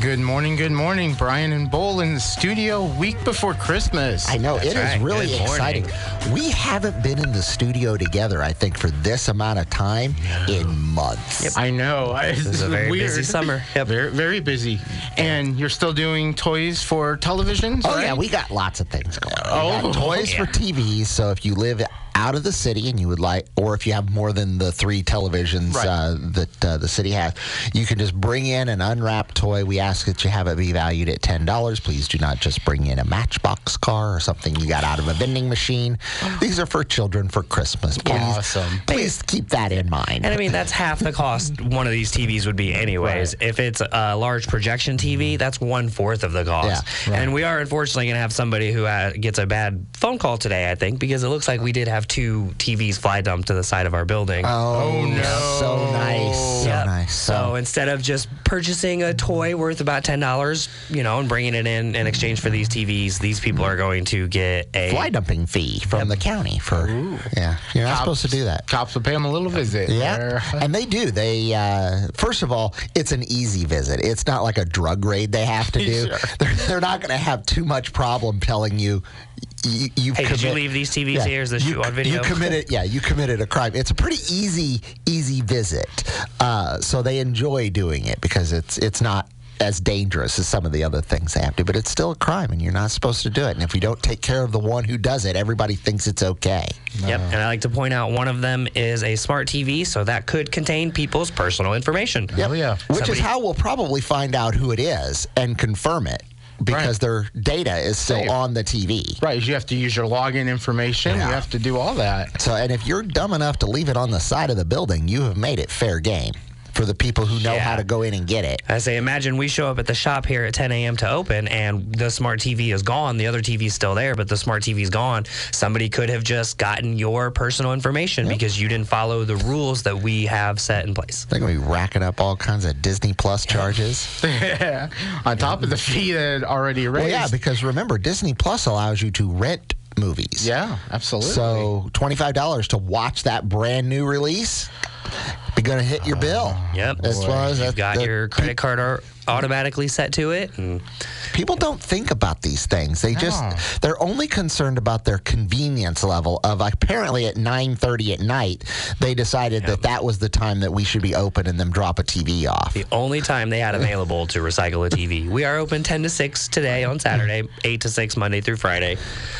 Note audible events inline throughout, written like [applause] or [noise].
Good morning, good morning. Brian and Bowl in the studio week before Christmas. I know it is right. really Good morning. exciting. We haven't been in the studio together, I think, for this amount of time in months. Yep. I know. [laughs] This is a very weird. busy summer. Yep. [laughs] Very, very busy. And you're still doing toys for televisions? Oh right? yeah, we got lots of things going. on. We Oh, got toys for yeah. TVs. So if you live out of the city and you would like, or if you have more than the three televisions Right. uh, that uh, the city has, you can just bring in an unwrapped toy. We ask that you have it be valued at ten dollars. Please do not just bring in a Matchbox car or something you got out of a vending machine. These are for children for Christmas. Please, Awesome. Please keep that in mind. And I mean, that's half the cost one of these TVs would be, anyways. If it's a large projection TV, that's one fourth of the cost. Yeah, And we are unfortunately going to have somebody who uh, gets a bad phone call today, I think, because it looks like we did have two TVs fly dumped to the side of our building. Oh, no. So nice. So nice. So instead of just purchasing a toy worth about ten dollars, you know, and bringing it in in exchange for these TVs, these people are going to get a fly dumping fee from the county for yeah. You're not supposed to do that. Cops will pay them a little visit. Yeah, They're- [laughs] and they do. They uh, first of all, it's an easy visit. It's not like a drug raid they have to [laughs] do. Sure. They're, they're not going to have too much problem telling you. You, you've Hey, did you leave these TVs here? Is this you, shoot on video? you video? committed, yeah, you committed a crime. It's a pretty easy, easy visit. Uh, so they enjoy doing it because it's it's not as dangerous as some of the other things they have to, but it's still a crime, and you're not supposed to do it. And if you don't take care of the one who does it, everybody thinks it's okay. Yep. And I like to point out one of them is a smart TV, so that could contain people's personal information. Oh, yeah. Which is how we'll probably find out who it is and confirm it because Right. their data is still on the TV. Right. You have to use your login information. You have to do all that. So, and if you're dumb enough to leave it on the side of the building, you have made it fair game for the people who know Yeah. how to go in and get it. I say, imagine we show up at the shop here at 10 a.m. to open, and the smart TV is gone. The other TV is still there, but the smart TV is gone. Somebody could have just gotten your personal information because you didn't follow the rules that we have set in place. They're going to be racking up all kinds of Disney Plus charges. [laughs] Yeah. On top of the fee that already raised. well, yeah, because remember, Disney Plus allows you to rent movies. Yeah, absolutely. So $25 to watch that brand new release, be going to hit your bill. Yep. As far as You've that- got the your credit card ar- automatically set to it. And people don't think about these things they No. just they're only concerned about their convenience level of apparently at 9.30 at night they decided that that was the time that we should be open and then drop a tv off the only time they had available to recycle a TV. We are open 10 to 6 today on Saturday, 8 to 6 Monday through Friday.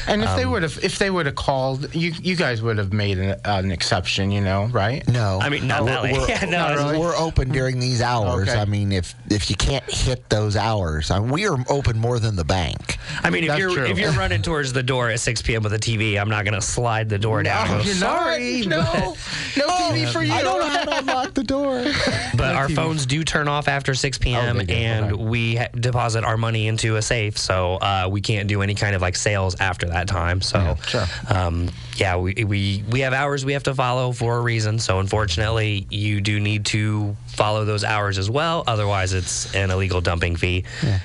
And if they Um, would have, if they would have called, you you guys would have made an, an exception, you know, right? no I mean, not that late. we're, [laughs] Yeah, no, we're- really? we're open during these hours Okay. i mean if if you can't hit those hours I mean, we are open more than the bank I mean, if That's you're true. if you're running towards the door at 6 p.m. with a TV, I'm not going to slide the door down. and you're not. Sorry, No, no TV for you. i don't know how to unlock the door [laughs] But our phones do turn off after 6 p.m. they and okay. we ha- deposit our money into a safe, so uh, we can't do any kind of like sales after that time. So, sure. um, yeah, we, we we have hours we have to follow for a reason. So, unfortunately, you do need to follow those hours as well. Otherwise, it's an illegal dumping fee,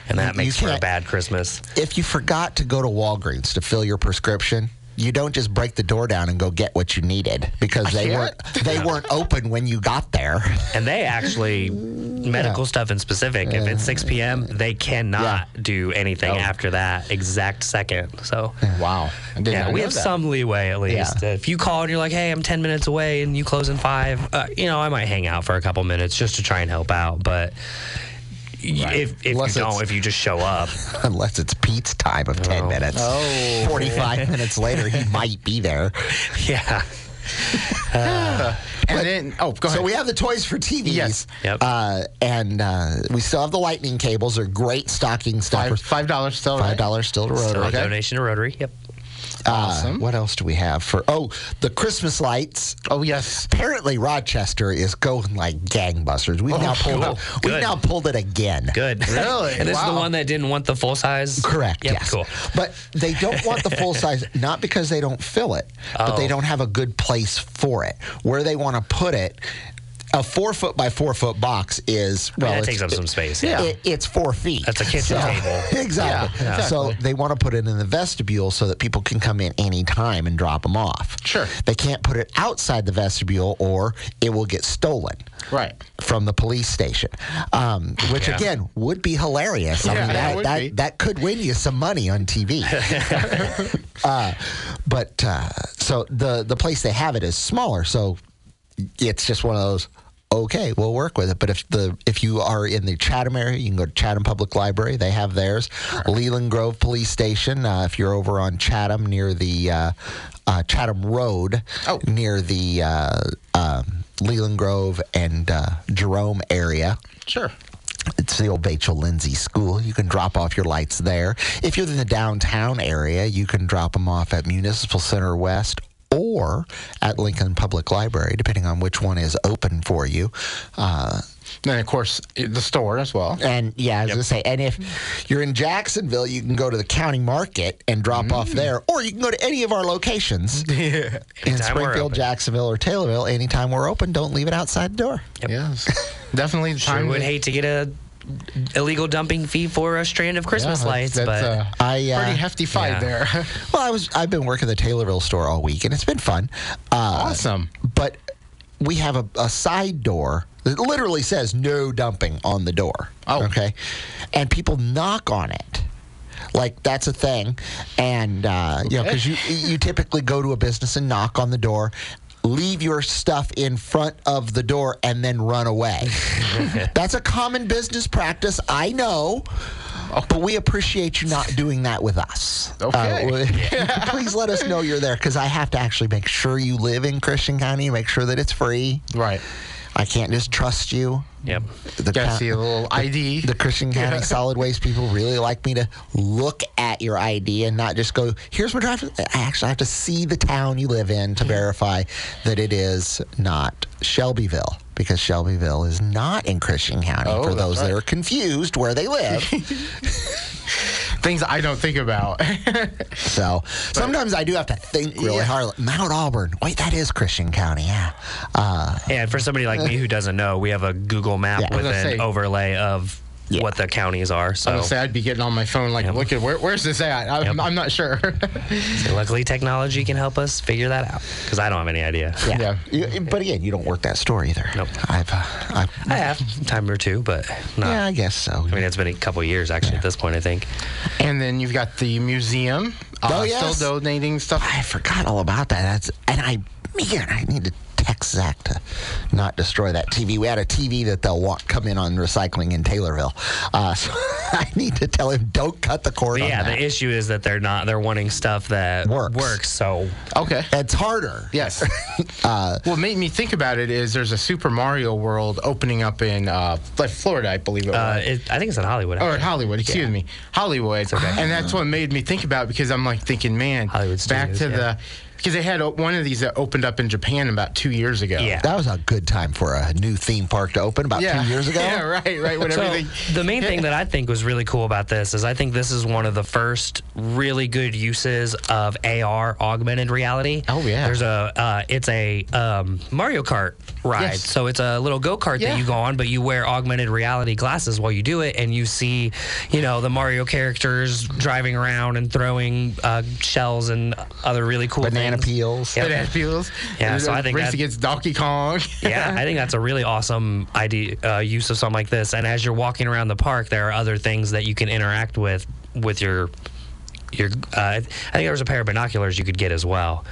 and that You- makes for a bad Christmas. if you forgot to go to Walgreens to fill your prescription, you don't just break the door down and go get what you needed because they can't. weren't they weren't open when you got there. And they actually, medical stuff in specific, if it's 6 p.m., they cannot do anything after that exact second. So, Wow. Yeah, we have that. some leeway at least. Yeah. If you call and you're like, hey, I'm 10 minutes away and you close in five, uh, you know, I might hang out for a couple minutes just to try and help out. But y if, if Unless you don't, if you just show up, [laughs] Unless it's Pete's time of 10 minutes. Oh. 45 [laughs] minutes later, he might be there. yeah. [laughs] And then, oh, go ahead. So we have the toys for TVs. Yes. Yep. Uh, and uh, we still have the lightning cables. They're great stocking five stuffers. five dollars still. Five right? dollars still to So Rotary. a donation to Rotary. Yep. Uh, what else do we have for? Oh, the Christmas lights. Oh yes. Apparently, Rochester is going like gangbusters. We've now pulled cool. it. We've now pulled it again. Good. [laughs] Really? [laughs] and this is the one that didn't want the full size. Correct. Yep, yes. Cool. But they don't want the full [laughs] size, not because they don't fill it, but they Oh. don't have a good place for it. Where they want to put it, a four foot by four foot box is well, that it's- takes up some space. Yeah. It, it's four feet. That's a kitchen table. [laughs] exactly. Yeah, So they want to put it in the vestibule so that people can come in any time and drop them off. Sure. They can't put it outside the vestibule or it will get stolen Right. from the police station, um, which Yeah. again would be hilarious. I Yeah, mean, it that, that, be. that could win you some money on TV. [laughs] [laughs] uh, but uh, so the the place they have it is smaller, so it's just one of those. Okay, we'll work with it. But if the if you are in the Chatham area, you can go to Chatham Public Library. They have theirs. Leland Grove Police Station. Uh, if you're over on Chatham near the uh, uh, Chatham Road, Oh. near the uh, um, Leland Grove and uh, Jerome area. Sure. It's the old Vachel Lindsay School. You can drop off your lights there. If you're in the downtown area, you can drop them off at Municipal Center West or at Lincoln Public Library, depending on which one is open for you. Uh, Then of course the store as well. and yeah, I was gonna say, and if you're in Jacksonville, you can go to the county market and drop off there, or you can go to any of our locations [laughs] in Springfield. Jacksonville, or Taylorville. Anytime we're open, don't leave it outside the door. Yep. Yes. [laughs] Definitely the Sure would hate to get a illegal dumping fee for a strand of Christmas that's- lights, that's but a I, uh, pretty hefty fight yeah. there. [laughs] Well, I was I've been working the Taylorville store all week, and it's been fun. Uh, awesome. But we have a, a side door that literally says no dumping on the door. Oh. okay, and people knock on it. Like that's a thing, and uh, you know because you you typically go to a business and knock on the door, leave your stuff in front of the door, and then run away. [laughs] that's a common business practice. I know. But we appreciate you not doing that with us. Okay. [laughs] Uh, please let us know you're there because I have to actually make sure you live in Christian County, make sure that it's free. Right. I can't just trust you. yep. The, see a little ID. the Christian [laughs] County Solid Waste people really like me to look at your ID and not just go, here's my driver. I actually have to see the town you live in to verify that it is not Shelbyville because Shelbyville is not in Christian County Oh, for that's those that are confused where they live. [laughs] Things I don't think about. [laughs] So sometimes I do have to think really Yeah. hard. Mount Auburn. Wait, that is Christian County. Yeah. Uh, And for somebody like me who doesn't know, we have a Google map Yeah. With an say- overlay of Yeah. what the counties are. So I So would say I'd be getting on my phone like, Yep. look at where, where's this at? I'm, Yep. I'm not sure. [laughs] luckily technology can help us figure that out because I don't have any idea. yeah. Yeah. But again, you don't work that store either. Nope. I've, uh, I've I have time or two, but not. yeah, I guess so. I mean, it's been a couple years actually at this point. I think. and then you've got the museum. Oh, uh, yes. Still donating stuff. I forgot all about that. That's and I man, I need to text Zach to not destroy that TV. We had a TV that they'll want come in on recycling in Taylorville, uh, [laughs] so I need to tell him don't cut the cord But on yeah, that. the issue is that they're not. They're wanting stuff that Works. Works. So Okay. it's harder. Yes. [laughs] Uh, what made me think about it is there's a Super Mario World opening up in uh, like Florida, I believe it uh, was. it, I think it's in Hollywood. Or actually. Hollywood, excuse me, Hollywood, Okay. and that's what made me think about it because I'm like thinking, man, Hollywood back to yeah. the because they had one of these that opened up in Japan about two years ago. Yeah. That was a good time for a new theme park to open about yeah, two years ago. [laughs] Yeah, right, right. When So everything, the main thing that I think was really cool about this is I think this is one of the first really good uses of AR augmented reality. Oh, yeah. There's a uh, it's a um, Mario Kart ride. Yes. So it's a little go kart Yeah. that you go on, but you wear augmented reality glasses while you do it, and you see, you know, the Mario characters driving around and throwing uh, shells and other really cool Banana things. peels. Yep. Banana peels. Yeah, so I think race that- against Donkey Kong. [laughs] yeah, I think that's a really awesome idea uh, use of something like this. And as you're walking around the park, there are other things that you can interact with with your your. Uh, I think there was a pair of binoculars you could get as well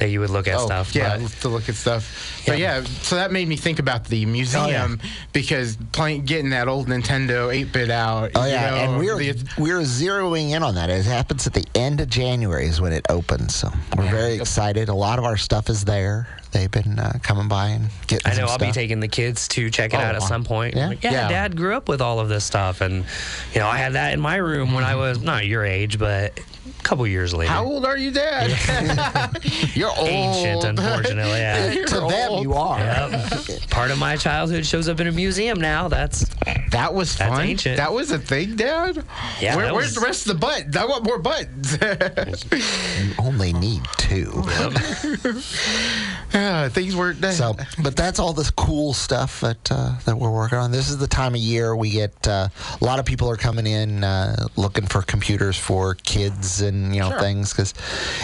that you would look at Oh, stuff. yeah, but- to look at stuff. But Yeah. yeah, so that made me think about the museum because playing, getting that old Nintendo 8-bit out. Oh you yeah, know, and we're the- we're zeroing in on that. It happens at the end of January is when it opens, so we're very excited. A lot of our stuff is there. They've been uh, coming by and getting. I know some I'll be taking the kids to check it Oh, out at some point. Yeah? Like, yeah, Yeah. Dad grew up with all of this stuff, and you know I had that in my room when I was not your age, but couple years later. How old are you, Dad? [laughs] You're old. Ancient, unfortunately. Yeah. [laughs] You're to them, you are. Yep. Part of my childhood shows up in a museum now. That's That was That's fun. ancient. That was a thing, Dad. Yeah, Where- where's was- the rest of the butt? I want more buttons. You only need two. [laughs] Ah, things weren't So, but that's all this cool stuff that uh, that we're working on. This is the time of year we get uh, a lot of people are coming in uh, looking for computers for kids and you know Sure. things because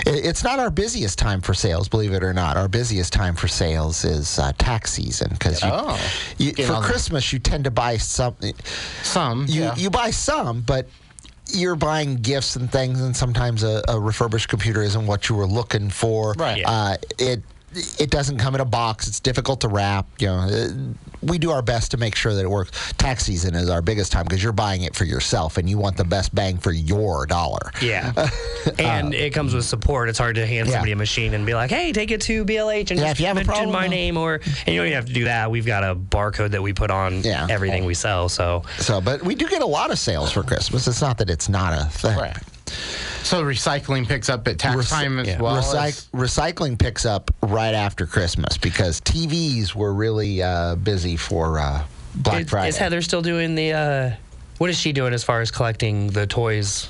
it, it's not our busiest time for sales, believe it or not. Our busiest time for sales is uh, tax season because you, Oh. you, for Christmas you tend to buy something. some. You yeah. you buy some, but you're buying gifts and things, and sometimes a, a refurbished computer isn't what you were looking for. Right. Uh, it it doesn't come in a box. It's difficult to wrap. You know, uh, we do our best to make sure that it works. Tax season is our biggest time because you're buying it for yourself, and you want the best bang for your dollar. yeah. [laughs] and it comes with support. It's hard to hand Yeah. somebody a machine and be like, "Hey, take it to BLH and Yeah, just if you have a mention problem, my uh, name." Or and you don't even have to do that. We've got a barcode that we put on Yeah. everything we sell. So So, but we do get a lot of sales for Christmas. It's not that it's not a thing. Right. So recycling picks up at tax Recy- time as yeah. well. Recyc- as- recycling picks up right after Christmas because TVs were really uh, busy for uh, Black is, Friday. is Heather still doing the? Uh, what is she doing as far as collecting the toys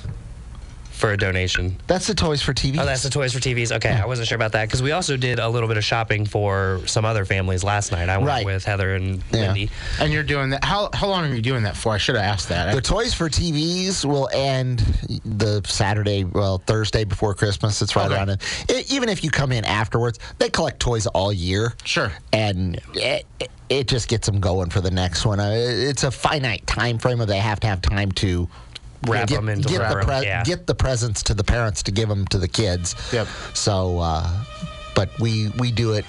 for a donation? That's the toys for TVs. Oh, that's the toys for TVs. Okay, I wasn't sure about that because we also did a little bit of shopping for some other families last night. I went Right. with Heather and Yeah. Lindy. and you're doing that. How how long are you doing that for? I should have asked that. The toys for TVs will end the Saturday, well, Thursday before Christmas. It's right Okay. around it. it. Even if you come in afterwards, they collect toys all year. Sure. And it, it just gets them going for the next one. Uh, It's a finite time frame of they have to have time to Wrap get, 'em and get deliver the 'em, pre- yeah. get the presents to the parents to give them to the kids. Yep. So, uh, but we we do it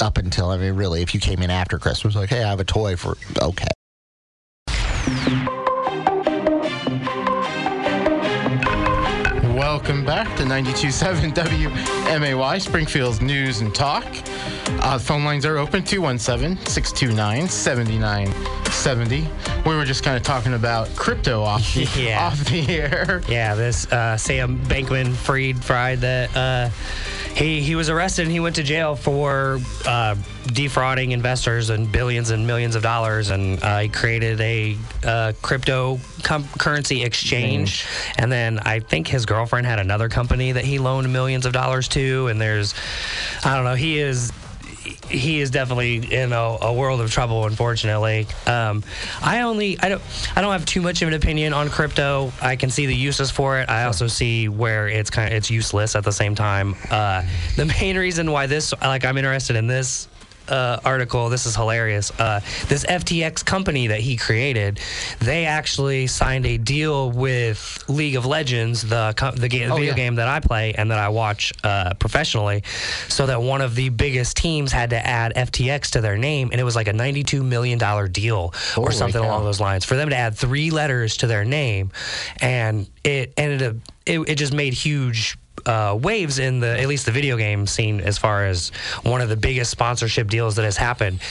up until I mean, really, if you came in after Christmas, like, hey, I have a toy for okay. Welcome back to 92.7 [laughs] WMAY, Springfield's News and Talk. Uh, phone lines are open 217 629 7970. We were just kind of talking about crypto off the, [laughs] Yeah. off the air. Yeah, this uh, Sam Bankman Fried Fried that uh, he he was arrested and he went to jail for uh, defrauding investors and billions and millions of dollars. And uh, he created a uh, crypto com- currency exchange. And then I think his girlfriend had another company that he loaned millions of dollars to. And there's I don't know he is he is definitely in a, a world of trouble. Unfortunately, um, I only I don't I don't have too much of an opinion on crypto. I can see the uses for it. I also see where it's kind of it's useless at the same time. Uh, the main reason why this like I'm interested in this. Uh, article. This is hilarious. Uh, this FTX company that he created, they actually signed a deal with League of Legends, the co- the, ga- the Oh, video yeah. game that I play and that I watch uh, professionally, so that one of the biggest teams had to add FTX to their name, and it was like a $92 million deal or something cow. along those lines for them to add three letters to their name, and it ended up it, it just made huge. Uh, waves in the at least the video game scene as far as one of the biggest sponsorship deals that has happened. [laughs]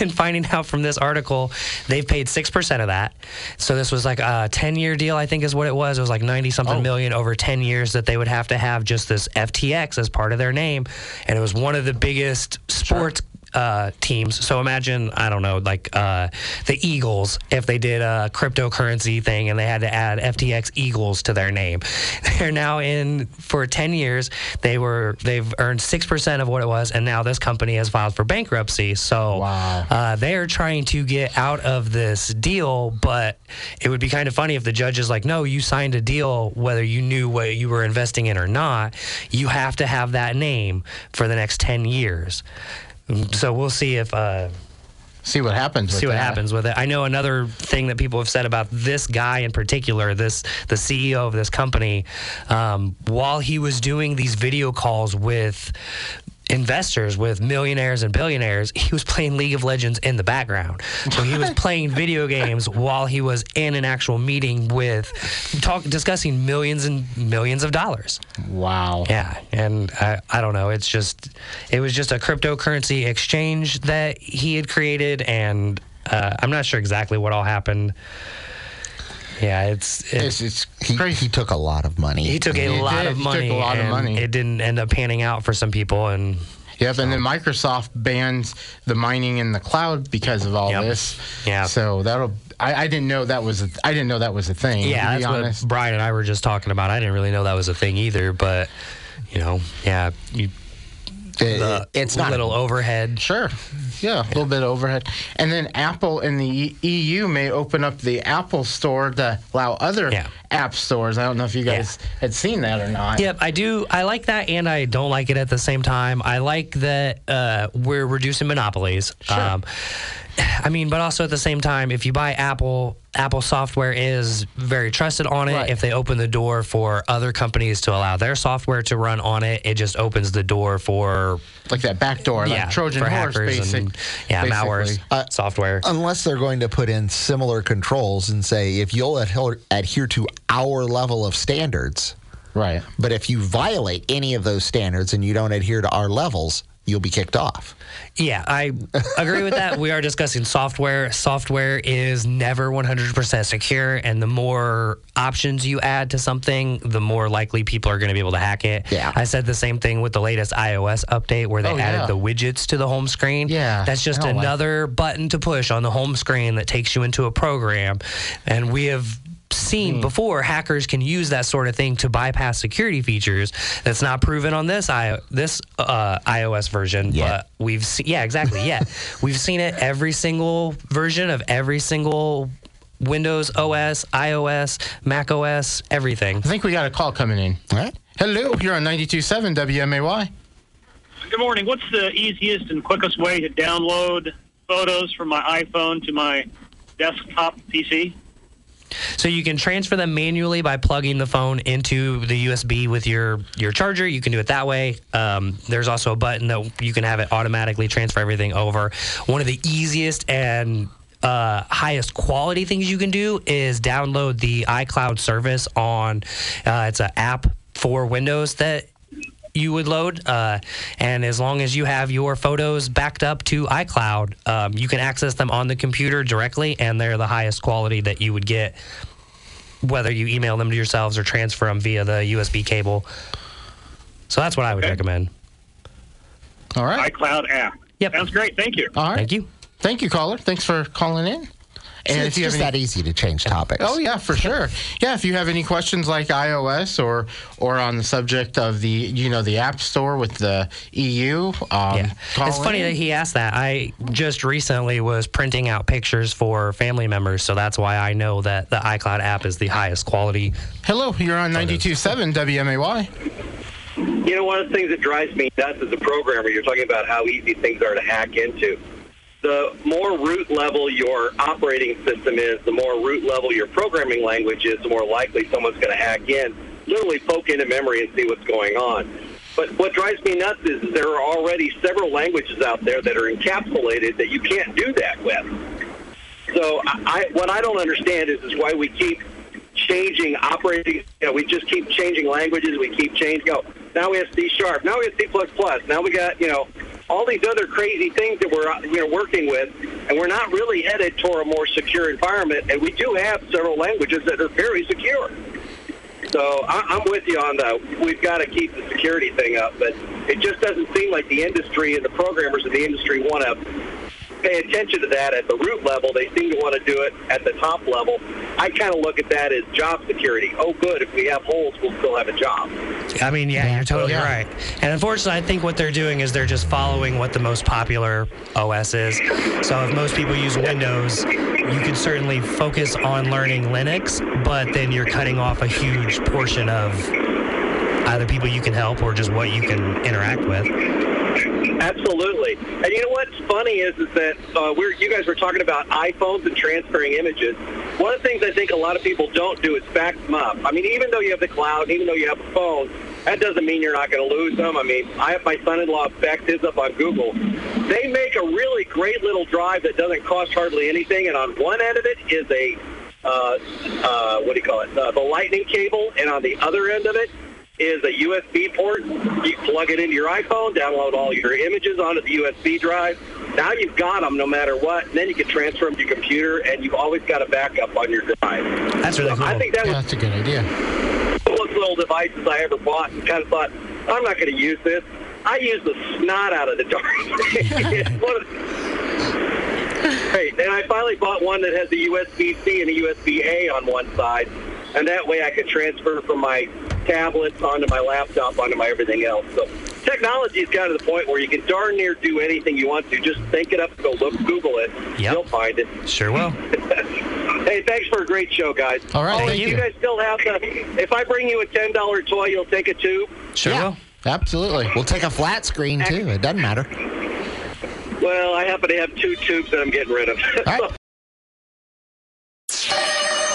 And finding out from this article they've paid 6% of that. So this was like a 10 year deal i think is what it was. It was like 90 something Oh. million over 10 years that they would have to have just this ftx as part of their name. And it was one of the biggest sports uh, teams. So imagine, I don't know, like uh, the Eagles, if they did a cryptocurrency thing and they had to add FTX Eagles to their name. [laughs] They're now in for 10 years. They were they've earned six percent of what it was, and now this company has filed for bankruptcy. So Wow. uh, they are trying to get out of this deal, but it would be kind of funny if the judge is like, no, you signed a deal whether you knew what you were investing in or not. You have to have that name for the next 10 years. So we'll see if uh, See what happens. with see what that. happens with it. I know another thing that people have said about this guy in particular, this the CEO of this company, um, while he was doing these video calls with investors, with millionaires and billionaires, he was playing League of Legends in the background. So he was [laughs] playing video games while he was in an actual meeting with talk discussing millions and millions of dollars. Wow. Yeah, and I, I don't know. It's just it was just a cryptocurrency exchange that he had created, and uh, I'm not sure exactly what all happened. Yeah, it's, It's, it's He, crazy. he took a lot of money. he took a He lot did. of He took money. a lot of money. It didn't end up panning out for some people, and Yep, and then Microsoft bans the mining in the cloud because of all Yep. this. Yeah. So that'll. I, I didn't know that was. A, I didn't know that was a thing. yeah, to be that's honest. what Brian and I were just talking about. I didn't really know that was a thing either, but you know, yeah, you, It- the it's not little overhead. Sure. Yeah, a little bit of overhead. And then Apple in the EU may open up the Apple Store to allow other Yeah. app stores. I don't know if you guys had seen that or not. Yep, I do. I like that, and I don't like it at the same time. I like that uh, we're reducing monopolies. Um, [sighs] I mean, but also at the same time, if you buy Apple, Apple software is very trusted on it. Right. If they open the door for other companies to allow their software to run on it, it just opens the door for Like that back door, yeah like Trojan for horse, hackers basic, and yeah malware. Uh, software. Unless they're going to put in similar controls and say, if you'll adhere, adhere to our level of standards, Right. but if you violate any of those standards and you don't adhere to our levels, you'll be kicked off. Yeah, I agree with that. We are discussing software. Software is never 100% secure, and the more options you add to something, the more likely people are going to be able to hack it. Yeah. I said the same thing with the latest iOS update where they Oh, added yeah. the widgets to the home screen. Yeah, That's just don't like- another button to push on the home screen that takes you into a program. And we have seen Hmm. before hackers can use that sort of thing to bypass security features that's not proven on this i this uh, ios version Yet. but we've seen yeah exactly yeah [laughs] we've seen it every single version of every single windows os ios mac os everything I think we got a call coming in. All right? Hello, you're on 92.7 WMAY. Good morning. What's the easiest and quickest way to download photos from my iPhone to my desktop PC? So you can transfer them manually by plugging the phone into the USB with your your charger. You can do it that way. Um, there's also a button that you can have it automatically transfer everything over. One of the easiest and uh, highest quality things you can do is download the iCloud service on. Uh, it's an app for Windows that you would load. Uh, and as long as you have your photos backed up to iCloud, um, you can access them on the computer directly, and they're the highest quality that you would get, whether you email them to yourselves or transfer them via the USB cable. So that's what I would Okay. recommend. All right. iCloud app. Yep. Sounds great. Thank you. All right. Thank you. Thank you, caller. Thanks for calling in. And it's if you just have any, that easy to change topics. Oh yeah, for sure. Yeah, if you have any questions like iOS or or on the subject of the you know the App Store with the EU, um, Yeah. call It's funny that he asked that. I just recently was printing out pictures for family members, so that's why I know that the iCloud app is the highest quality. Hello, you're on 92.7 WMAY. You know, one of the things that drives me nuts as a programmer, you're talking about how easy things are to hack into. The more root level your operating system is, the more root level your programming language is, the more likely someone's going to hack in, literally poke into memory and see what's going on. But what drives me nuts is there are already several languages out there that are encapsulated that you can't do that with. So I, what I don't understand is is why we keep changing operating. You know, we just keep changing languages. We keep changing. Oh, now we have C sharp. Now we have C plus plus. Now we got you know all these other crazy things that we're uh, you know working with, and we're not really headed toward a more secure environment. And we do have several languages that are very secure. So I, I'm with you on the we've got to keep the security thing up, but it just doesn't seem like the industry and the programmers in the industry want to pay attention to that at the root level. They seem to want to do it at the top level. I kind of look at that as job security. Oh, good. If we have holes, we'll still have a job. I mean, yeah, you're totally Yeah. right. And unfortunately, I think what they're doing is they're just following what the most popular OS is. So if most people use Windows, you could certainly focus on learning Linux, but then you're cutting off a huge portion of either people you can help or just what you can interact with. Absolutely. And you know what's funny is is that uh, we're you guys were talking about iPhones and transferring images. One of the things I think a lot of people don't do is back them up. I mean, even though you have the cloud, even though you have a phone, that doesn't mean you're not going to lose them. I mean, I have my son-in-law backed his up on Google. They make a really great little drive that doesn't cost hardly anything, and on one end of it is a uh, uh, what do you call it? Uh, the lightning cable, and on the other end of it is a USB port. You plug it into your iPhone, download all your images onto the USB drive, Now you've got them no matter what, and then you can transfer them to your computer, and you've always got a backup on your drive. That's really So cool. I think that Yeah, was that's a good idea. the coolest little devices I ever bought, and kind of thought, I'm not going to use this. I use the snot out of the dark. [laughs] thing. It's one of the- Great. And I finally bought one that has a USB-C and a USB-A on one side, and that way I could transfer from my tablets onto my laptop onto my everything else. So technology's got to the point where you can darn near do anything you want to. Just think it up, go look, Google it, Yep. you'll find it. Sure will. [laughs] Hey, thanks for a great show, guys. All right, Oh, thank you you. guys still have the. If I bring you a ten dollar toy, you'll take a tube. Sure Yeah. will. Absolutely. We'll take a flat screen too. It doesn't matter. Well, I happen to have two tubes that I'm getting rid of. All right. [laughs]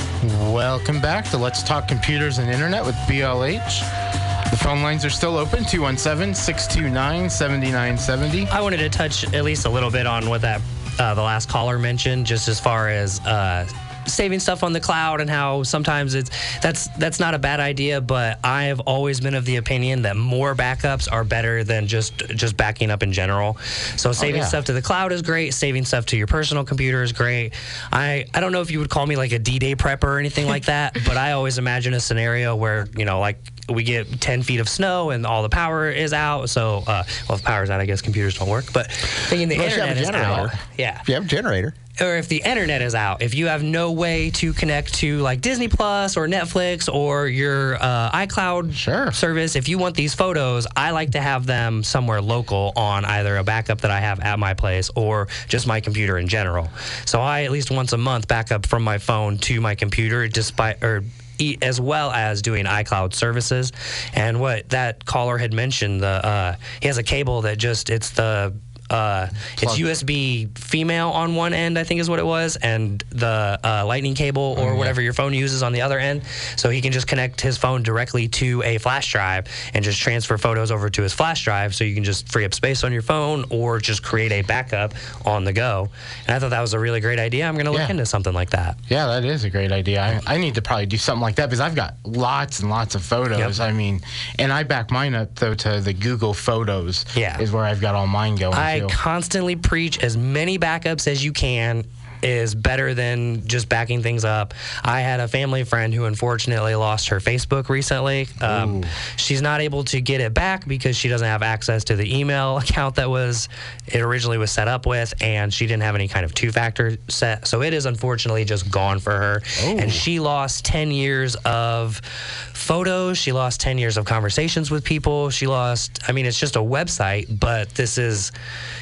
Welcome back to Let's Talk Computers and Internet with BLH. The phone lines are still open 217 629 7970. I wanted to touch at least a little bit on what that uh, the last caller mentioned, just as far as uh, saving stuff on the cloud and how sometimes it's that's that's not a bad idea. But I have always been of the opinion that more backups are better than just just backing up in general. So saving yeah. stuff to the cloud is great. Saving stuff to your personal computer is great. I I don't know if you would call me like a D-Day prepper or anything like that, [laughs] but I always imagine a scenario where you know like we get 10 feet of snow and all the power is out. So, uh, well, if power's out, I guess computers don't work. But thinking the Unless you have internet a is out, generator. yeah, If you have a generator, or if the internet is out, if you have no way to connect to like Disney Plus or Netflix or your uh, iCloud Sure. service, if you want these photos, I like to have them somewhere local on either a backup that I have at my place or just my computer in general. So I at least once a month backup from my phone to my computer, despite or as well as doing iCloud services. And what that caller had mentioned, the uh, he has a cable that just it's the uh, it's USB female on one end, I think is what it was, and the uh, lightning cable or whatever your phone uses on the other end. So he can just connect his phone directly to a flash drive and just transfer photos over to his flash drive. So you can just free up space on your phone or just create a backup on the go. And I thought that was a really great idea. I'm going to look Yeah. into something like that. Yeah, that is a great idea. I, I need to probably do something like that because I've got lots and lots of photos. Yep. I mean, and I back mine up though to the Google Photos. Yeah. is where I've got all mine going. I constantly preach as many backups as you can is better than just backing things up. I had a family friend who unfortunately lost her Facebook recently. Um, she's not able to get it back because she doesn't have access to the email [laughs] account that was it originally was set up with, and she didn't have any kind of two-factor set. So it is unfortunately just gone for her, and she lost 10 years of photos. She lost 10 years of conversations with people. She lost, I mean, it's just a website, but this is,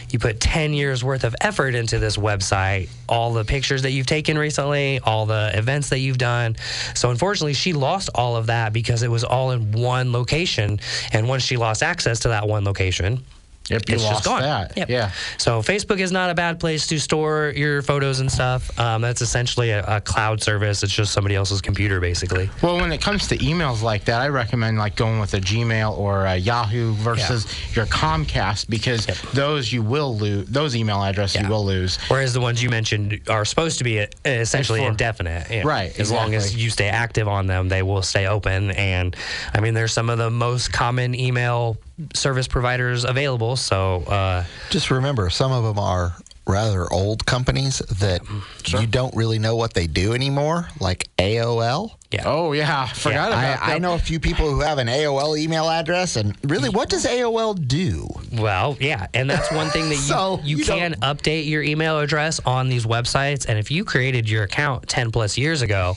you put 10 years worth of effort into this website, all the pictures that you've taken recently, all the events that you've done. So unfortunately, she lost all of that because it was all in one location. And once she lost access to that one location, Yep, you it's lost just gone. that. Yep. Yeah. So Facebook is not a bad place to store your photos and stuff. Um, that's essentially a, a cloud service. It's just somebody else's computer, basically. Well, when it comes to emails like that, I recommend like going with a Gmail or a Yahoo versus your Comcast because those you will lose. Those email addresses Yeah. you will lose. Whereas the ones you mentioned are supposed to be uh, essentially For- indefinite. Yeah. Right, As long as you stay active on them, they will stay open. And I mean, there's some of the most common email service providers available. So, uh, just remember some of them are rather old companies that mm, you don't really know what they do anymore, like AOL. yeah. Oh yeah, I forgot about that. I, I know a few people who have an AOL email address, and really, what does AOL do? Well, yeah, and that's one thing that [laughs] you, So, you, you don't- can update your email address on these websites. And if you created your account 10 plus years ago,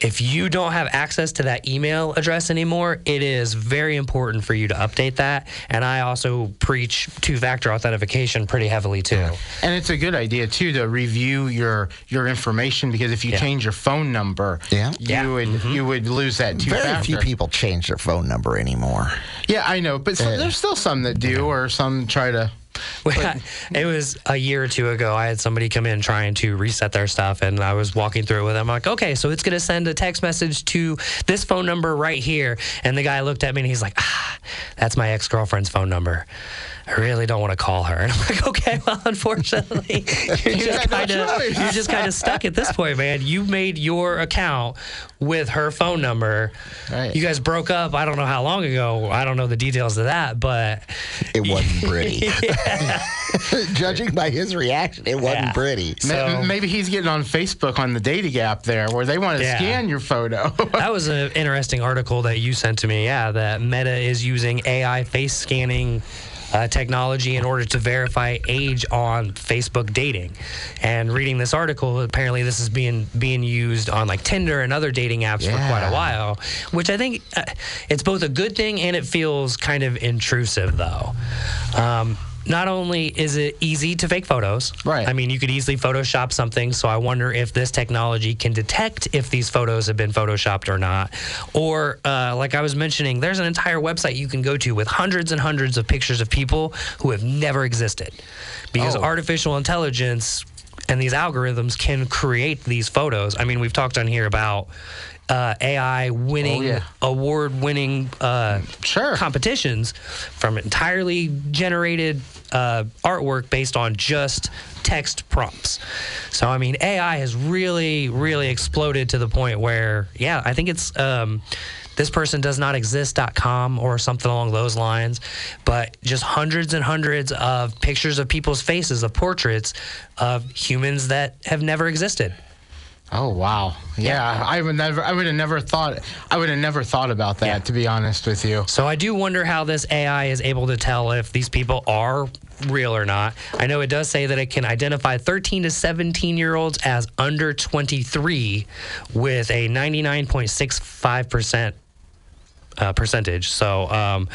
if you don't have access to that email address anymore, it is very important for you to update that. And I also preach two factor authentication pretty heavily too. And it's a good idea too to review your your information because if you Yeah. change your phone number, Yeah. you Yeah. would you would lose that two Very few people change their phone number anymore. Yeah, I know, but some, Uh, there's still some that do, or some try to [laughs] [laughs] it was a year or two ago. I had somebody come in trying to reset their stuff, and I was walking through it with them. I'm like, okay, so it's going to send a text message to this phone number right here. And the guy looked at me and he's like, ah, that's my ex girlfriend's phone number. I really don't want to call her. [laughs] And I'm like, okay, well, [laughs] unfortunately, [laughs] you're just kind of you're just kind of stuck at this point, man. You made your account with her phone number. Right. You guys broke up. I don't know how long ago. I don't know the details of that, but It wasn't pretty. Judging by his reaction, it wasn't Yeah. pretty. So- Maybe he's getting on Facebook on the dating app there where they want to Yeah. scan your photo. That was an interesting article that you sent to me. Yeah, that Meta is using AI face scanning uh, technology in order to verify age on Facebook dating. And reading this article, apparently this is being being used on like Tinder and other dating apps for quite a while. Which I think uh, it's both a good thing and it feels kind of intrusive, though. Um, not only is it easy to fake photos, Right. I mean, you could easily Photoshop something. So I wonder if this technology can detect if these photos have been Photoshopped or not. Or, uh, like I was mentioning, there's an entire website you can go to with hundreds and hundreds of pictures of people who have never existed. Because Oh. artificial intelligence and these algorithms can create these photos. I mean, we've talked on here about uh, AI winning Oh, yeah. award-winning uh, Sure. competitions from entirely generated uh, artwork based on just text prompts. So I mean, AI has really, really exploded to the point where, yeah, I think it's. Um, this person does not exist.com or something along those lines, but just hundreds and hundreds of pictures of people's faces, of portraits of humans that have never existed. Oh wow! Yeah, I would never. I would have never thought. I would have never thought about that. Yeah. To be honest with you. So I do wonder how this AI is able to tell if these people are real or not. I know it does say that it can identify 13 to 17 year olds as under 23 with a 99.65% uh, percentage. So um,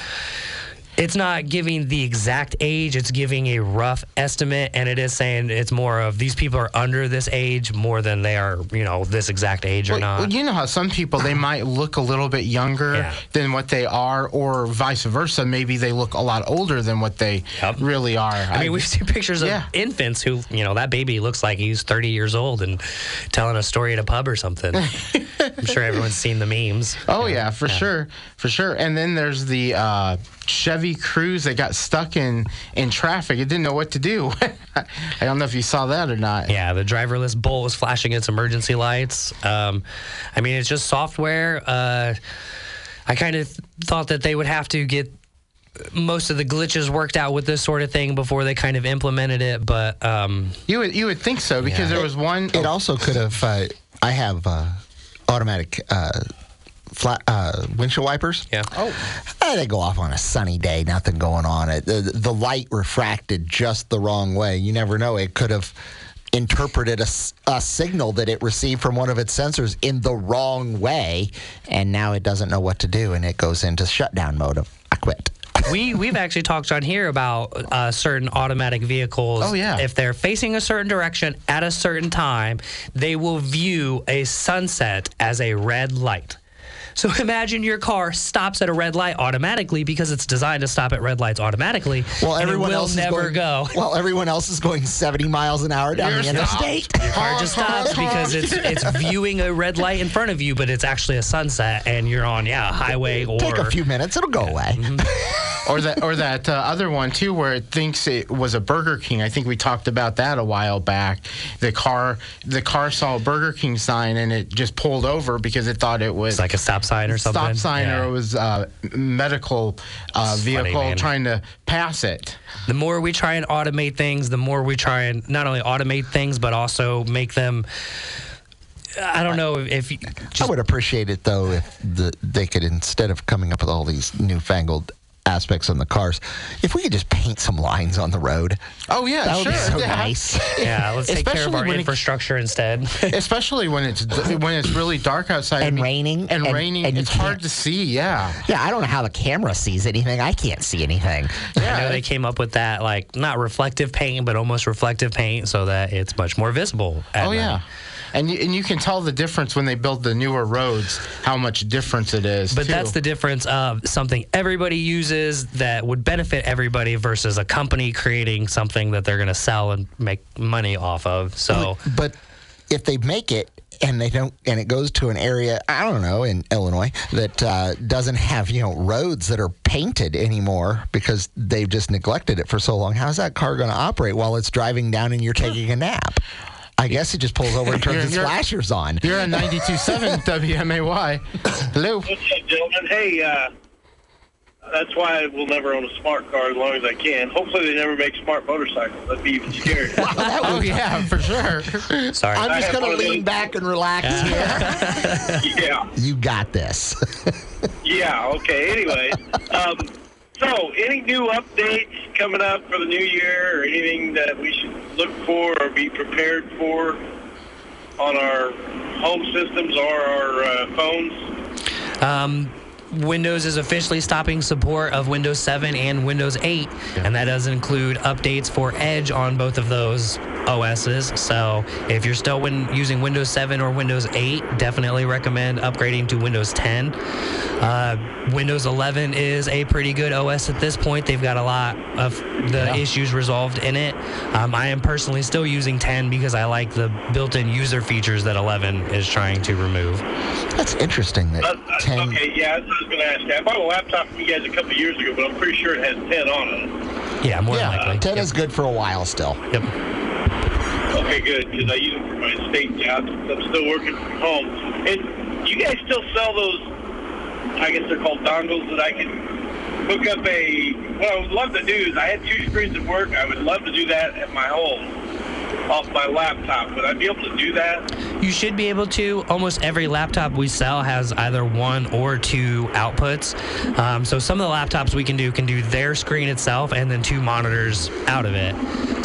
it's not giving the exact age, it's giving a rough estimate, and it is saying it's more of these people are under this age more than they are, you know, this exact age or Well, not. well, you know how some people they might look a little bit younger Yeah. than what they are, or vice versa. Maybe they look a lot older than what they Yep. really are. I mean, we've seen pictures of infants who, you know, that baby looks like he's 30 years old and telling a story at a pub or something. [laughs] I'm sure everyone's seen the memes. Oh yeah, for sure, for sure. And then there's the uh, Chevy Cruze that got stuck in in traffic. It didn't know what to do. [laughs] I don't know if you saw that or not. Yeah, the driverless bull was flashing its emergency lights. Um, I mean, it's just software. Uh, I kind of thought that they would have to get most of the glitches worked out with this sort of thing before they kind of implemented it. But um, You would you would think so because Yeah. there was one. It also could have. Uh, I have uh, automatic uh, flat uh, windshield wipers. yeah. oh, Eh, they go off on a sunny day, nothing going on. It the, the light refracted just the wrong way. You never know. It could have interpreted a, a, signal that it received from one of its sensors in the wrong way, and now it doesn't know what to do, and it goes into shutdown mode. Of I quit. [laughs] we we've actually talked on here about uh, certain automatic vehicles. Oh, yeah. If they're facing a certain direction at a certain time, they will view a sunset as a red light. So [laughs] imagine your car stops at a red light automatically because it's designed to stop at red lights automatically. Well, and everyone it will else never is going, go. Well, everyone else is going 70 miles an hour down You're the stopped. interstate. Your car just stops [laughs] because it's it's viewing a red light in front of you, but it's actually a sunset, and you're on yeah a highway or Take a few minutes; it'll go away. Mm-hmm. [laughs] or that or that uh, other one too, where it thinks it was a Burger King. I think we talked about that a while back. The car the car saw a Burger King sign and it just pulled over because it thought it was It's like a stop sign or something. stop sign Yeah. or it was a medical uh, It's funny, vehicle trying to pass it. the more we try and automate things, the more we try and not only automate things, but also make them. I don't know if you, I would appreciate it though if the, they could instead of coming up with all these newfangled aspects on the cars, if we could just paint some lines on the road. Oh yeah, That would sure. be so yeah. nice. [laughs] yeah, let's take care of Especially our when it- infrastructure instead. [laughs] Especially when it's when it's really dark outside And I mean, raining, and, and- raining. and it's hard to see. Yeah. Yeah, I don't know how the camera sees anything. I can't see anything. Yeah, I know they came up with that like not reflective paint, but almost reflective paint, so that it's much more visible. At Oh night. yeah. And you, and you can tell the difference when they build the newer roads, how much difference it is. But too. that's the difference of something everybody uses that would benefit everybody versus a company creating something that they're going to sell and make money off of. So, But if they make it and they don't, and it goes to an area, I don't know, in Illinois that uh, doesn't have you know roads that are painted anymore because they've just neglected it for so long. How's that car going to operate while it's driving down and you're taking a nap? I guess it just pulls over and turns You're- its flashers on. You're on 92.7 [laughs] WMAY. Hello. What's up, gentlemen? Hey, uh, that's why I will never own a smart car as long as I can. Hopefully, they never make smart motorcycles. That'd be even scarier. [laughs] Oh, yeah, for sure. sorry. I'm just going to lean back and relax here. [laughs] yeah. You got this. Yeah. Okay. Anyway, um, so any new updates coming up for the new year, or anything that we should look for or be prepared for on our home systems or our uh, phones? Um, Windows is officially stopping support of Windows 7 and Windows 8, and that does include updates for Edge on both of those OSs. So if you're still win- using Windows 7 or Windows 8, definitely recommend upgrading to Windows 10. Uh, Windows 11 is a pretty good OS at this point. They've got a lot of the issues resolved in it. Um, I am personally still using 10 because I like the built-in user features that 11 is trying to remove. That's interesting that Uh, uh, 10. Okay. Yeah. That's what I was going to ask. you. I bought a laptop from you guys a couple of years ago, but I'm pretty sure it has 10 on it. Yeah, more Yeah, than likely. 10 Yep. is good for a while still. Yep. Okay, good, because I use them for my state jobs. I'm still working from home. And you guys still sell those, I guess they're called dongles, that I can hook up a, what I would love to do is, I had two screens at work. I would love to do that at my home off my laptop. Would I be able to do that? You should be able to. Almost every laptop we sell has either one or two outputs. Um, so some of the laptops we can do can do their screen itself and then two monitors out of it.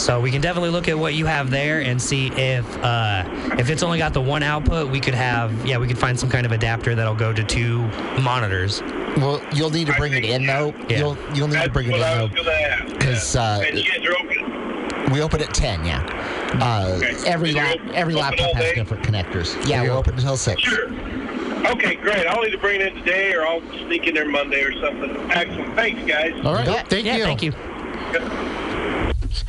So we can definitely look at what you have there and see if uh, if it's only got the one output, we could have yeah we could find some kind of adapter that'll go to two monitors. Well, you'll need to bring it in though. Yeah. You'll you'll need to bring it what I was in though. because ask. 'Cause, uh, and you guys are open. We open at 10, yeah. Uh, Okay. every And lap, every open laptop has different connectors. Yeah, we're open until 6. Sure. Okay, great. I'll either bring it in today or I'll sneak in there Monday or something. Excellent. Thanks, guys. All right. Yeah. Thank yeah, you. thank you.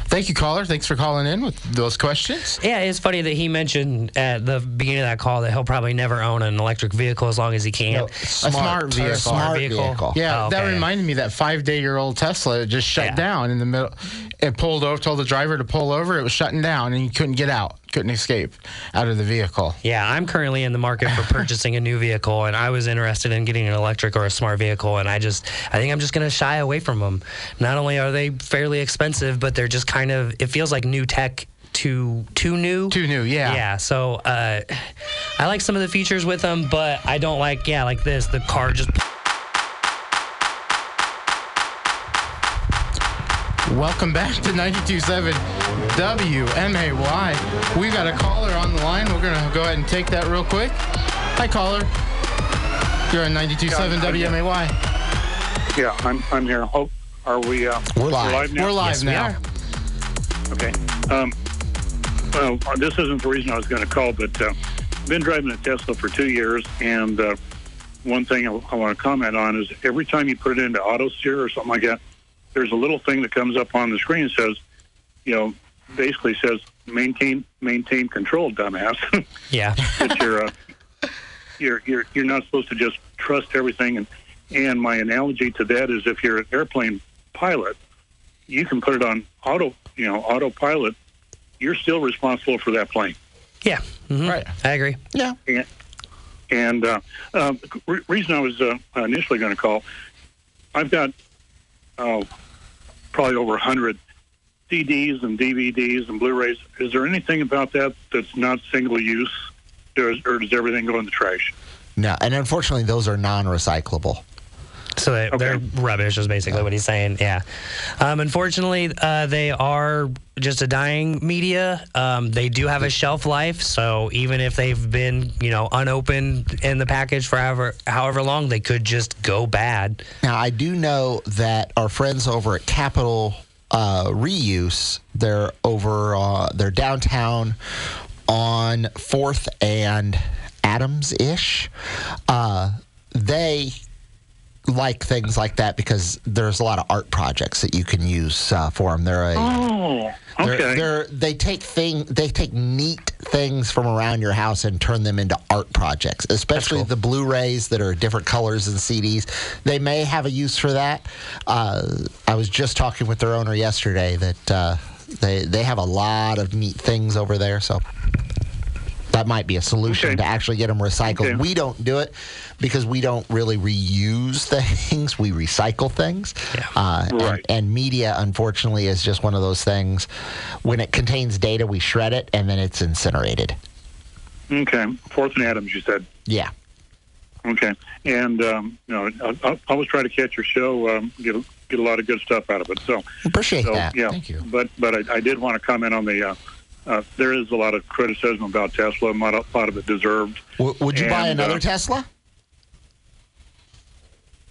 Thank you, caller. Thanks for calling in with those questions. Yeah, it's funny that he mentioned at the beginning of that call that he'll probably never own an electric vehicle as long as he can. No, smart a vehicle. smart Vehicle. vehicle. Yeah, Oh, that reminded me that five day year old Tesla just shut Yeah. down in the middle. It pulled over, told the driver to pull over. It was shutting down, and he couldn't get out, couldn't escape out of the vehicle. Yeah, I'm currently in the market for purchasing a new vehicle, and I was interested in getting an electric or a smart vehicle, and I just, I think I'm just going to shy away from them. Not only are they fairly expensive, but they're just kind of, it feels like new tech too too new. Too new, yeah. Yeah. So uh, I like some of the features with them, but I don't like, yeah, like this. The car just. Welcome back to 92.7 WMAY. We got a caller on the line. We're going to go ahead and take that real quick. Hi, caller. You're on 92.7 WMAY. Yeah, I'm I'm here. Hope are we? Uh, We're live. now? We're live Yes, now. are. Okay. Um, well, this isn't the reason I was going to call, but uh, I've been driving a Tesla for two years, and uh, one thing I, I want to comment on is every time you put it into auto steer or something like that, there's a little thing that comes up on the screen that says, you know, basically says maintain maintain control, dumbass. [laughs] Yeah. that you're uh, you're you're you're not supposed to just trust everything. And and my analogy to that is if you're an airplane pilot, you can put it on auto, you know, autopilot. You're still responsible for that plane. Yeah. mhm. Right. I agree. Yeah. And, and uh, uh, re- reason I was uh, initially going to call, I've got oh, probably over hundred CDs and DVDs and Blu-rays. Is there anything about that that's not single use, or does everything go in the trash? No, and unfortunately, those are non-recyclable. So they, they're rubbish, is basically what he's saying. Yeah. Um, unfortunately, uh, they are just a dying media. Um, they do have a shelf life, so even if they've been, you know, unopened in the package for however however long, they could just go bad. Now, I do know that our friends over at Capital uh, Reuse, they're over, uh, they're downtown on Fourth and Adams ish. Uh, they like things like that because there's a lot of art projects that you can use uh, for them. They're a, Oh, they're, okay. they're, they take thing they take neat things from around your house and turn them into art projects. Especially the Blu-rays that are different colors and CDs. They may have a use for that. Uh, I was just talking with their owner yesterday that uh, they they have a lot of neat things over there. So that might be a solution Okay. to actually get them recycled. Okay. We don't do it because we don't really reuse [laughs] things. We recycle things. Uh, and- Right. and, media, unfortunately, is just one of those things. When it contains data, we shred it and then it's incinerated. okay. Fourth and Adams, you said. Yeah. Okay. And um, you know, I, I always try to catch your show. Um, get a, get a lot of good stuff out of it. So Appreciate So that. yeah, Thank you. But but I, I did want to comment on the. Uh, uh, there is a lot of criticism about Tesla. A lot of, lot of it deserved. W- would you buy another uh, Tesla?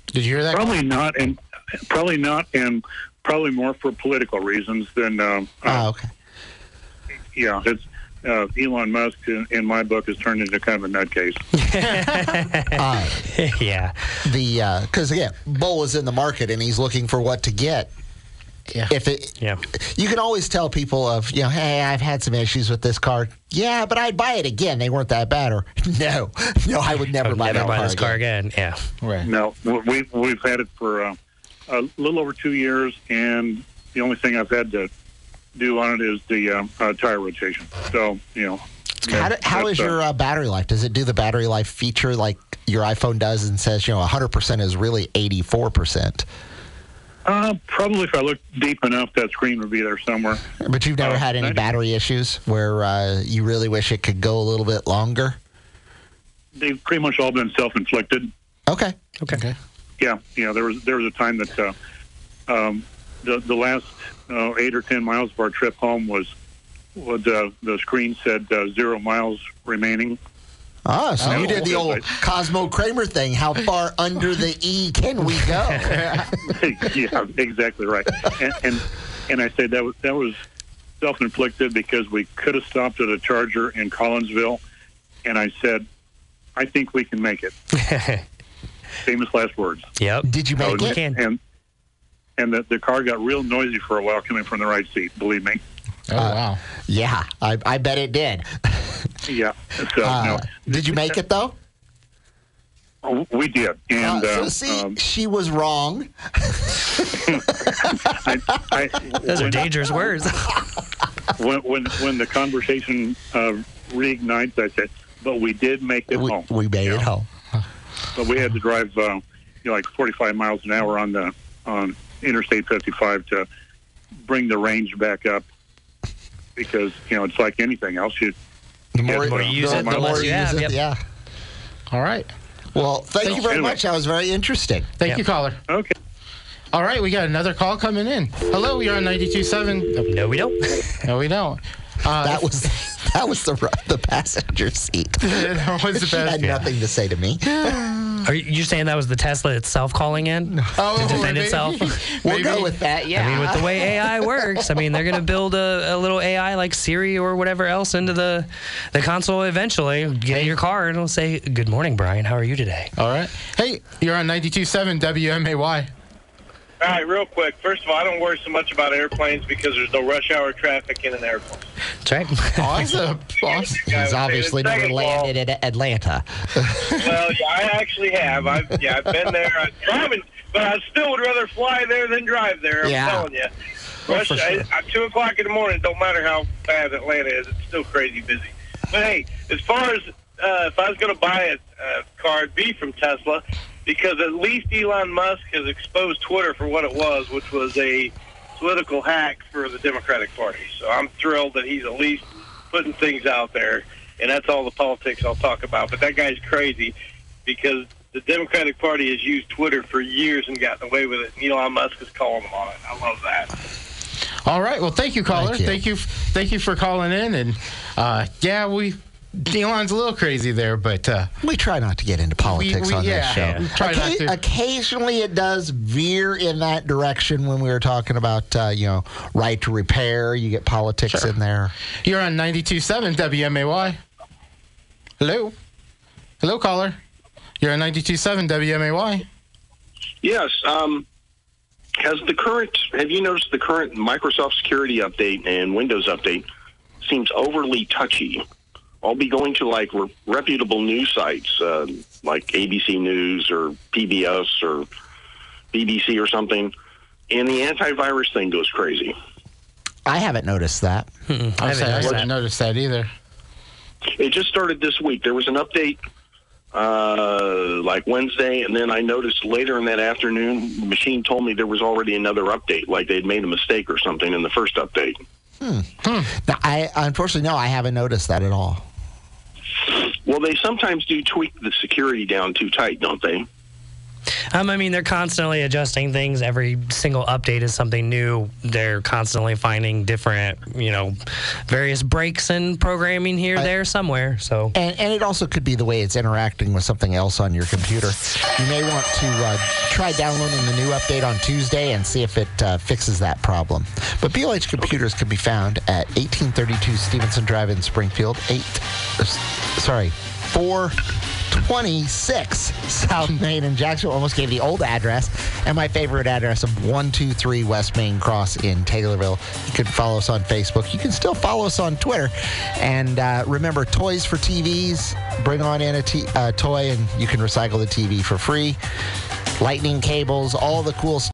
Did you hear that? Probably not, and probably not, and probably more for political reasons than. Um, Oh, uh, okay. yeah, it's uh, Elon Musk in, in my book has turned into kind of a nutcase. [laughs] [laughs] yeah. The because again, Bull is in the market and he's looking for what to get. Yeah. If it, Yeah. you can always tell people of you know, hey, I've had some issues with this car. Yeah, but I'd buy it again. They weren't that bad. Or [laughs] no, no, I would never I would buy never that buy car this car again. again. Yeah. Right. No, we we've had it for uh, a little over two years, and the only thing I've had to do on it is the um, uh, tire rotation. So you know, How, do, how that's, is uh, your uh, battery life? Does it do the battery life feature like your iPhone does and says, you know, 100% is really 84%? Uh, probably if I look deep enough, that screen would be there somewhere. But you've never Oh, had any nice. battery issues where uh, you really wish it could go a little bit longer? They've pretty much all been self-inflicted. Okay. Okay. Yeah, you know, there was there was a time that uh, um, the the last uh, eight or ten miles of our trip home was was uh, the screen said uh, zero miles remaining. Ah, so Oh, you did the okay. old Cosmo Kramer thing. How far [laughs] under the E can we go? [laughs] yeah, exactly right. And, and and I said that was that was self-inflicted because we could have stopped at a charger in Collinsville, and I said, I think we can make it. [laughs] Famous last words. Yep. Did you make Oh, it? And and the, the car got real noisy for a while coming from the right seat. Believe me. Oh wow. Yeah, I, I bet it did. [laughs] Yeah. So Uh, no, Did you make it though? We did. Uh, so uh, see, um, she was wrong. [laughs] I, I, Those are when, dangerous words. [laughs] when when when the conversation uh, reignites, I said, "But we did make it We, home." we made Yeah. it home. But we had to drive, uh, you know, like 45 miles an hour on the on Interstate 55 to bring the range back up because you know it's like anything else. You The more, more you use it, the more less you you use have, it, yep. yeah. All right. Well, thank you very Anyway. much. That was very interesting. Thank Yep. you, caller. okay? All right, we got another call coming in. Hello, you're on 92.7. no, we don't. [laughs] No, we don't. Uh, That was that was the the passenger seat. [laughs] that was the She had best. nothing to say to me. [laughs] Are you saying that was the Tesla itself calling in [laughs] Oh, to defend maybe. itself? We'll [laughs] Maybe. go with that. Yeah. I mean, with the way AI [laughs] works, I mean, they're going to build a, a little AI like Siri or whatever else into the the console eventually. Get in your car and it'll say, "Good morning, Brian. How are you today?" All right. Hey, you're on 92.7 WMAY. All right, real quick. First of all, I don't worry so much about airplanes because there's no rush hour traffic in an airplane. That's right. Awesome. [laughs] awesome. He's obviously never Second of all- landed at Atlanta. Well, yeah, I actually have. I've yeah, I've been there. I'm driving, but I still would rather fly there than drive there. I'm Yeah. telling you. Rush, for sure. I, at two o'clock in the morning, don't matter how bad Atlanta is, it's still crazy busy. But hey, as far as uh, if I was going to buy a, a car, it'd be from Tesla because at least Elon Musk has exposed Twitter for what it was, which was a political hack for the Democratic Party. So I'm thrilled that he's at least putting things out there, and that's all the politics I'll talk about. But that guy's crazy because the Democratic Party has used Twitter for years and gotten away with it. And Elon Musk is calling them on it. I love that. All right. Well, thank you, caller. Thank you. Thank you. Thank you for calling in. And uh, yeah, we Elon's a little crazy there, but uh, We try not to get into politics we- on yeah, this show. yeah. We try not to. Occasionally, it does veer in that direction when we were talking about, uh, you know, right to repair. You get politics in there. you're on 92.7 WMAY. Hello? Hello, caller. You're on 92.7 WMAY. Yes. Um, has the current? Have you noticed the current Microsoft Security update and Windows update seems overly touchy? I'll be going to like re- reputable news sites uh, like ABC News or PBS or BBC or something, and the antivirus thing goes crazy. I haven't noticed that. I I, haven't I noticed haven't that. noticed that either. It just started this week. There was an update uh, like Wednesday, and then I noticed later in that afternoon, the machine told me there was already another update, like they'd made a mistake or something in the first update. Now, I unfortunately no, I haven't noticed that at all. Well, they sometimes do tweak the security down too tight, don't they? Um, I mean, they're constantly adjusting things. Every single update is something new. They're constantly finding different, you know, various breaks in programming here, I, there, somewhere. So, and, and it also could be the way it's interacting with something else on your computer. You may want to uh, try downloading the new update on Tuesday and see if it uh, fixes that problem. But BLH computers can be found at 1832 Stevenson Drive in Springfield. Eight, uh, sorry, four. 26 South Main in Jacksonville. Almost gave the old address and my favorite address of 123 West Main Cross in Taylorville. You can follow us on Facebook. You can still follow us on Twitter. And uh, remember, Toys for TVs. Bring on in a t- uh, toy and you can recycle the TV for free. Lightning cables, all the cool stuff